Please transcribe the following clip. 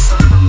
Peace.